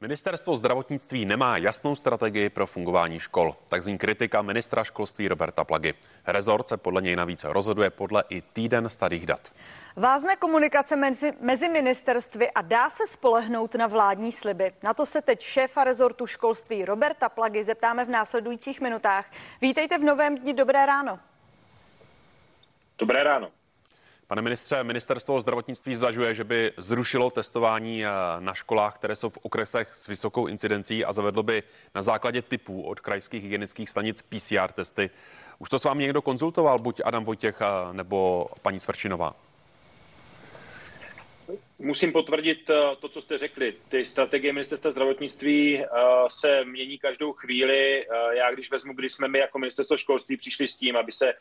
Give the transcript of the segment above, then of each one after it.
Ministerstvo zdravotnictví nemá jasnou strategii pro fungování škol. Tak zní kritika ministra školství Roberta Plagy. Rezort se podle něj navíc rozhoduje podle i týden starých dat. Vázne komunikace mezi, mezi ministerstvy a dá se spolehnout na vládní sliby. Na to se teď šéfa rezortu školství Roberta Plagy zeptáme v následujících minutách. Vítejte v novém dni. Dobré ráno. Dobré ráno. Pane ministře, ministerstvo zdravotnictví zvažuje, že by zrušilo testování eh, na školách, které jsou v okresech s vysokou incidencí a zavedlo by na základě typů od krajských hygienických stanic PCR testy. Už to s vámi někdo konzultoval, buď Adam Vojtěch eh, nebo paní Svrčinová? Musím potvrdit eh, to, co jste řekli. Ty strategie ministerstva zdravotnictví eh, se mění každou chvíli. Eh, já když vezmu, když jsme my jako ministerstvo školství přišli s tím, aby se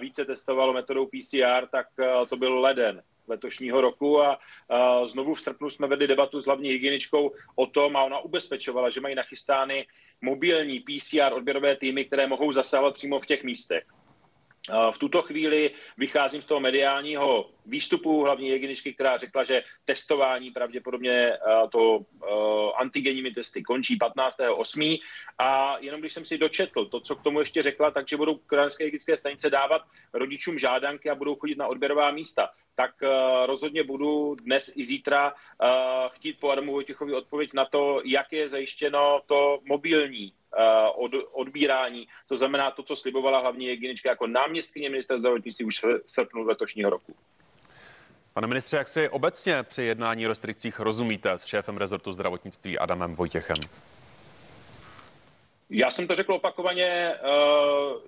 více testovalo metodou PCR, tak to byl leden letošního roku a, znovu v srpnu jsme vedli debatu s hlavní hygieničkou o tom a ona ubezpečovala, že mají nachystány mobilní PCR odběrové týmy, které mohou zasahovat přímo v těch místech. V tuto chvíli vycházím z toho mediálního výstupu hlavní hygieničky, která řekla, že testování pravděpodobně to antigenními testy končí 15.8. A jenom když jsem si dočetl to, co k tomu ještě řekla, takže budou krajské hygienické stanice dávat rodičům žádanky a budou chodit na odběrová místa, tak rozhodně budu dnes i zítra chtít po Adamu Vojtěchovi odpověď na to, jak je zajištěno to mobilní od, odbírání. To znamená to, co slibovala hlavní hygienička jako náměstkyně ministra zdravotnictví už v srpnu letošního roku. Pane ministře, jak si obecně při jednání o restrikcích rozumíte s šéfem rezortu zdravotnictví Adamem Vojtěchem? Já jsem to řekl opakovaně, eh,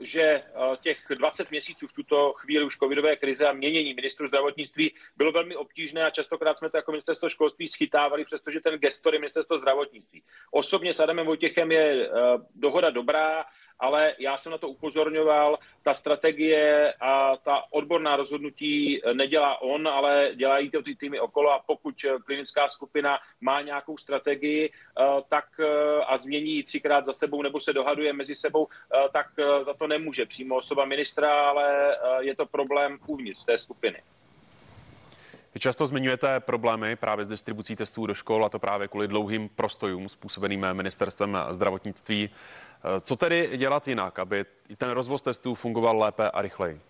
že eh, těch 20 měsíců v tuto chvíli už covidové krize a měnění ministru zdravotnictví bylo velmi obtížné a častokrát jsme to jako ministerstvo školství schytávali, přestože ten gestor je ministerstvo zdravotnictví. Osobně s Adamem Vojtěchem je eh, dohoda dobrá, ale já jsem na to upozorňoval, ta strategie a ta odborná rozhodnutí nedělá on, ale dělají to ty týmy okolo a pokud klinická skupina má nějakou strategii tak a změní ji třikrát za sebou nebo se dohaduje mezi sebou, eh, tak eh, za to nemůže přímo osoba ministra, ale eh, je to problém uvnitř té skupiny. Vy často zmiňujete problémy právě s distribucí testů do škol a to právě kvůli dlouhým prostojům způsobeným ministerstvem zdravotnictví. Co tedy dělat jinak, aby ten rozvoz testů fungoval lépe a rychleji?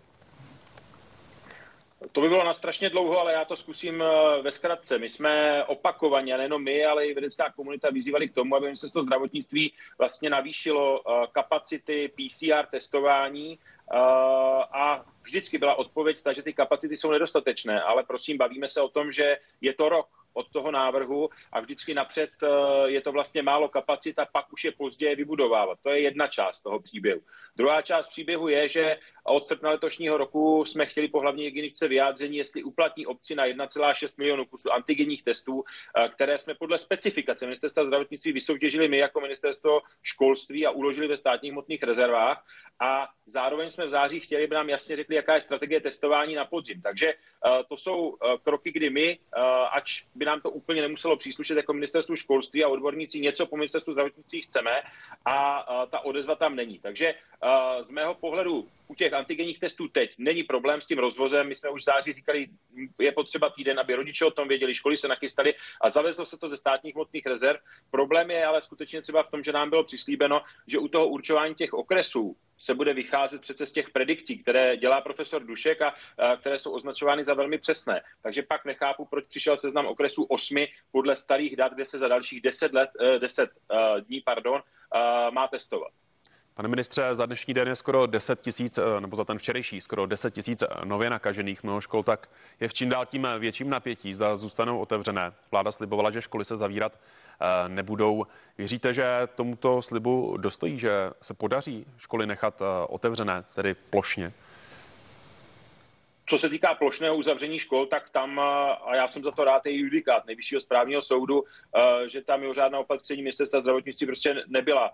To by bylo na strašně dlouho, ale já to zkusím eh, ve zkratce. My jsme opakovaně, nejenom my, ale i vědecká komunita vyzývali k tomu, aby ministerstvo zdravotnictví vlastně navýšilo eh, kapacity PCR testování eh, a vždycky byla odpověď ta, že ty kapacity jsou nedostatečné, ale prosím, bavíme se o tom, že je to rok od toho návrhu a vždycky napřed eh, je to vlastně málo kapacita, pak už je později vybudovávat. To je jedna část toho příběhu. Druhá část příběhu je, že od srpna letošního roku jsme chtěli po hlavní hygieničce vyjádření, jestli uplatní obci na 1,6 milionu kusů antigenních testů, eh, které jsme podle specifikace ministerstva zdravotnictví vysoutěžili my jako ministerstvo školství a uložili ve státních hmotných rezervách. A zároveň jsme v září chtěli, aby nám jasně řekli, jaká je strategie testování na podzim. Takže eh, to jsou kroky, kdy my, ač by nám to úplně nemuselo příslušet jako ministerstvu školství a odborníci něco po ministerstvu zdravotnictví chceme a ta odezva tam není. Takže z mého pohledu u těch antigenních testů teď není problém s tím rozvozem. My jsme už v září říkali, je potřeba týden, aby rodiče o tom věděli, školy se nachystali a zavezlo se to ze státních hmotných rezerv. Problém je ale skutečně třeba v tom, že nám bylo přislíbeno, že u toho určování těch okresů se bude vycházet přece z těch predikcí, které dělá profesor Dušek a, a které jsou označovány za velmi přesné. Takže pak nechápu, proč přišel seznam okresů osmi podle starých dat, kde se za dalších deset let, eh, deset uh, dní, pardon, uh, má testovat. Pane ministře, za dnešní den je skoro 10 tisíc, nebo za ten včerejší skoro 10 tisíc nově nakažených mnoho škol, tak je v čím dál tím větším napětí, zda zůstanou otevřené. Vláda slibovala, že školy se zavírat nebudou. Věříte, že tomuto slibu dostojí, že se podaří školy nechat otevřené, tedy plošně? Co se týká plošného uzavření škol, tak tam, a já jsem za to rád, je judikát nejvyššího správního soudu, že tam mimořádná opatření ministerstva zdravotnictví prostě nebyla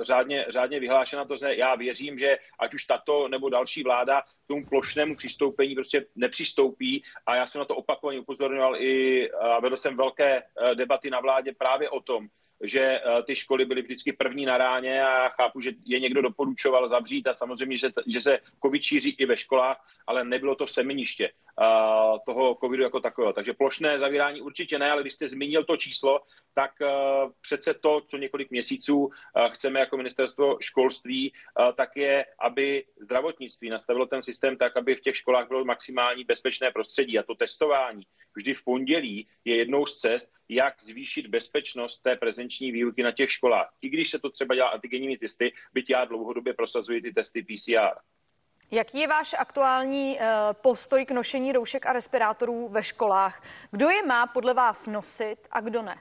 řádně, řádně vyhlášena. To znamená, já věřím, že ať už tato nebo další vláda k tomu plošnému přistoupení prostě nepřistoupí a já jsem na to opakovaně upozorňoval i a vedl jsem velké uh, debaty na vládě právě o tom, že uh, ty školy byly vždycky první na ráně a já chápu, že je někdo doporučoval zavřít a samozřejmě, že, že se covid šíří i ve školách, ale nebylo to semeniště. Toho covidu jako takového. Takže plošné zavírání určitě ne, ale když jste zmínil to číslo, tak přece to, co několik měsíců chceme jako ministerstvo školství, tak je, aby zdravotnictví nastavilo ten systém tak, aby v těch školách bylo maximální bezpečné prostředí a to testování vždy v pondělí je jednou z cest, jak zvýšit bezpečnost té prezenční výuky na těch školách. I když se to třeba dělá antigenními testy, byť já dlouhodobě prosazuji ty testy PCR. Jaký je váš aktuální eh, postoj k nošení roušek a respirátorů ve školách? Kdo je má podle vás nosit a kdo ne?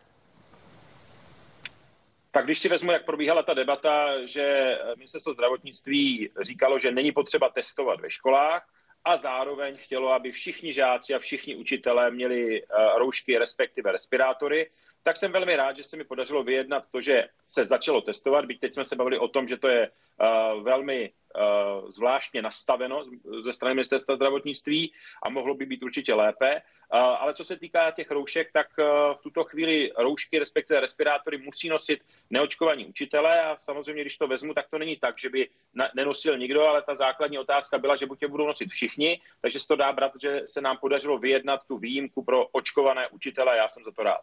Tak když si vezmu, jak probíhala ta debata, že ministerstvo zdravotnictví říkalo, že není potřeba testovat ve školách, a zároveň chtělo, aby všichni žáci a všichni učitelé měli eh, roušky, respektive respirátory, tak jsem velmi rád, že se mi podařilo vyjednat to, že se začalo testovat, byť teď jsme se bavili o tom, že to je uh, velmi uh, zvláštně nastaveno ze strany ministerstva zdravotnictví a mohlo by být určitě lépe. Uh, ale co se týká těch roušek, tak uh, v tuto chvíli roušky, respektive respirátory, musí nosit neočkovaní učitelé a samozřejmě, když to vezmu, tak to není tak, že by na, nenosil nikdo, ale ta základní otázka byla, že buď je budou nosit všichni, takže se to dá brát, že se nám podařilo vyjednat tu výjimku pro očkované učitele, já jsem za to rád.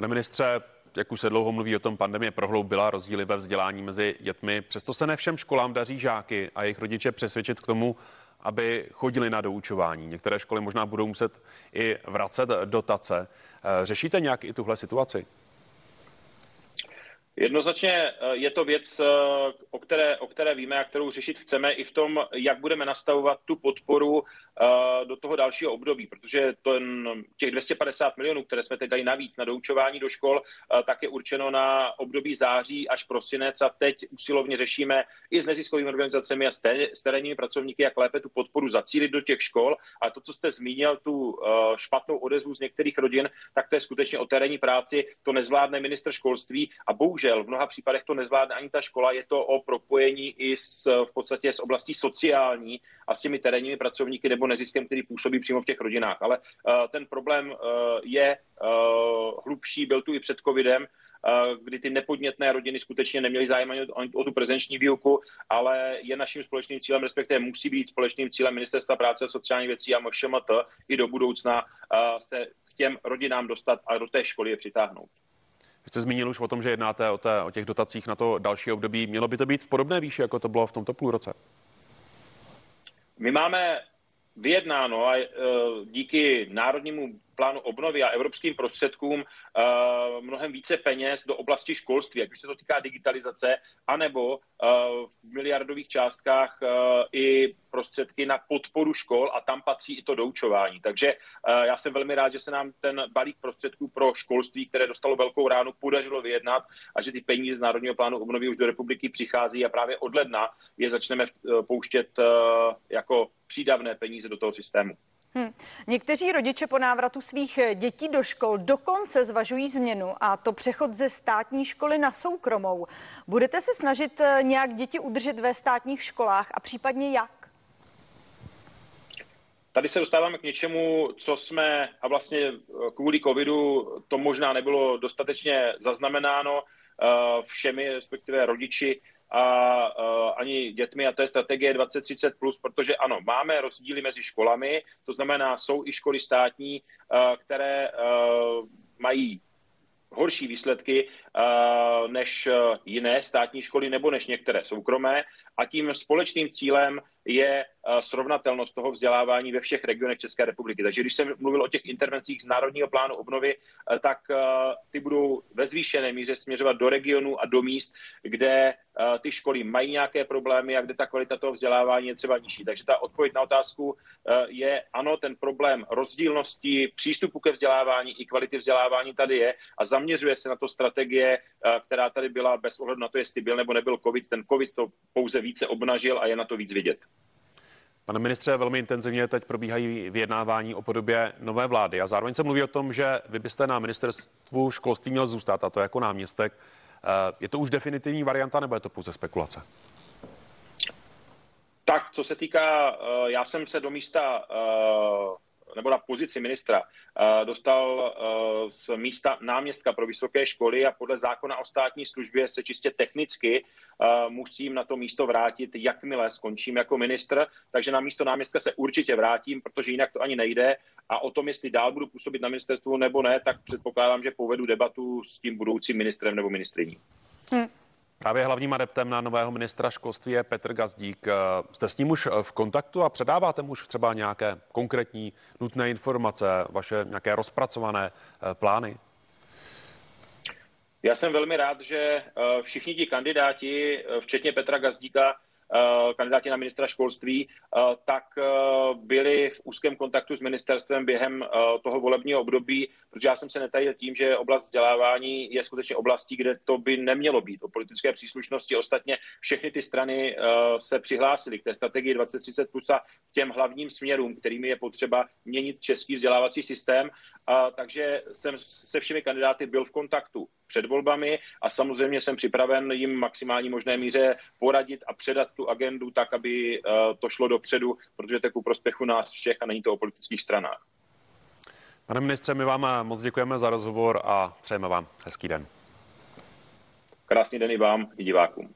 Pane ministře, jak už se dlouho mluví o tom, pandemie prohloubila rozdíly ve vzdělání mezi dětmi. Přesto se ne všem školám daří žáky a jejich rodiče přesvědčit k tomu, aby chodili na doučování. Některé školy možná budou muset i vracet dotace. Řešíte nějak i tuhle situaci? Jednoznačně eh, je to věc, eh, o které, o které víme a kterou řešit chceme i v tom, jak budeme nastavovat tu podporu eh, do toho dalšího období, protože ten, těch 250 milionů, které jsme teď dali navíc na doučování do škol, tak je určeno na období září až prosinec a teď usilovně řešíme i s neziskovými organizacemi a s terénními pracovníky, jak lépe tu podporu zacílit do těch škol. A to, co jste zmínil, tu špatnou odezvu z některých rodin, tak to je skutečně o terénní práci, to nezvládne minister školství a bohužel bohužel v mnoha případech to nezvládne ani ta škola, je to o propojení i s, v podstatě s oblastí sociální a s těmi terénními pracovníky nebo neziskem, který působí přímo v těch rodinách. Ale uh, ten problém uh, je uh, hlubší, byl tu i před covidem, kdy ty nepodnětné rodiny skutečně neměly zájem ani o, tu prezenční výuku, ale je naším společným cílem, respektive musí být společným cílem Ministerstva práce a sociálních věcí a MŠMT i do budoucna se k těm rodinám dostat a do té školy je přitáhnout. Vy jste zmínil už o tom, že jednáte o, té, o těch dotacích na to další období. Mělo by to být v podobné výši, jako to bylo v tomto půlroce? My máme vyjednáno a e, díky národnímu plánu obnovy a evropským prostředkům uh, mnohem více peněz do oblasti školství, ať už se to týká digitalizace, anebo uh, v miliardových částkách uh, i prostředky na podporu škol a tam patří i to doučování. Takže já jsem velmi rád, že se nám ten balík prostředků pro školství, které dostalo velkou ránu, podařilo vyjednat a že ty peníze z Národního plánu obnovy už do republiky přichází a právě od ledna je začneme pouštět jako přídavné peníze do toho systému. Hmm. Někteří rodiče po návratu svých eh, dětí do škol dokonce zvažují změnu a to přechod ze státní školy na soukromou. Budete se snažit eh, nějak děti udržet ve státních školách a případně jak? Tady se dostáváme k něčemu, co jsme, a vlastně eh, kvůli covidu to možná nebylo dostatečně zaznamenáno všemi, respektive rodiči, a uh, ani dětmi a to je strategie 2030+, plus, protože ano, máme rozdíly mezi školami, to znamená, jsou i školy státní, uh, které uh, mají horší výsledky uh, než jiné státní školy nebo než některé soukromé. A tím společným cílem je srovnatelnost toho vzdělávání ve všech regionech České republiky. Takže když jsem mluvil o těch intervencích z Národního plánu obnovy, eh, tak eh, ty budou ve zvýšené míře směřovat do regionů a do míst, kde ty školy mají nějaké problémy a kde ta kvalita toho vzdělávání je třeba nižší. Takže ta odpověď na otázku je ano, ten problém rozdílnosti přístupu ke vzdělávání i kvality vzdělávání tady je a zaměřuje se na to strategie, která tady byla bez ohledu na to, jestli byl nebo nebyl COVID. Ten COVID to pouze více obnažil a je na to víc vidět. Pane ministře, velmi intenzivně teď probíhají vyjednávání o podobě nové vlády a zároveň se mluví o tom, že vy byste na ministerstvu školství měl zůstat, a to jako náměstek. Eh, je to už definitivní varianta, nebo je to pouze spekulace? Tak, co se týká, eh, já jsem se do místa eh, nebo na pozici ministra dostal z místa náměstka pro vysoké školy a podle zákona o státní službě se čistě technicky musím na to místo vrátit, jakmile skončím jako ministr, takže na místo náměstka se určitě vrátím, protože jinak to ani nejde a o tom, jestli dál budu působit na ministerstvu nebo ne, tak předpokládám, že povedu debatu s tím budoucím ministrem nebo ministriní. Hmm. Právě hlavním adeptem na nového ministra školství je Petr Gazdík. Jste s ním už v kontaktu a předáváte mu už třeba nějaké konkrétní nutné informace, vaše nějaké rozpracované eh, plány? Já jsem velmi rád, že eh, všichni ti kandidáti, eh, včetně Petra Gazdíka, kandidáti na ministra školství, eh, tak eh, byli v úzkém kontaktu s ministerstvem během toho volebního období, protože já jsem se netajil tím, že oblast vzdělávání je skutečně oblastí, kde to by nemělo být o politické příslušnosti. Ostatně všechny ty strany se přihlásily k té strategii 2030 plus a k těm hlavním směrům, kterými je potřeba měnit český vzdělávací systém. Takže jsem se všemi kandidáty byl v kontaktu před volbami a samozřejmě jsem připraven jim maximální možné míře poradit a předat tu agendu tak, aby eh, to šlo dopředu, protože to je ku prospěchu nás všech a není to o politických stranách. Pane ministře, my vám moc děkujeme za rozhovor a přejeme vám hezký den. Krásný den i vám, i divákům.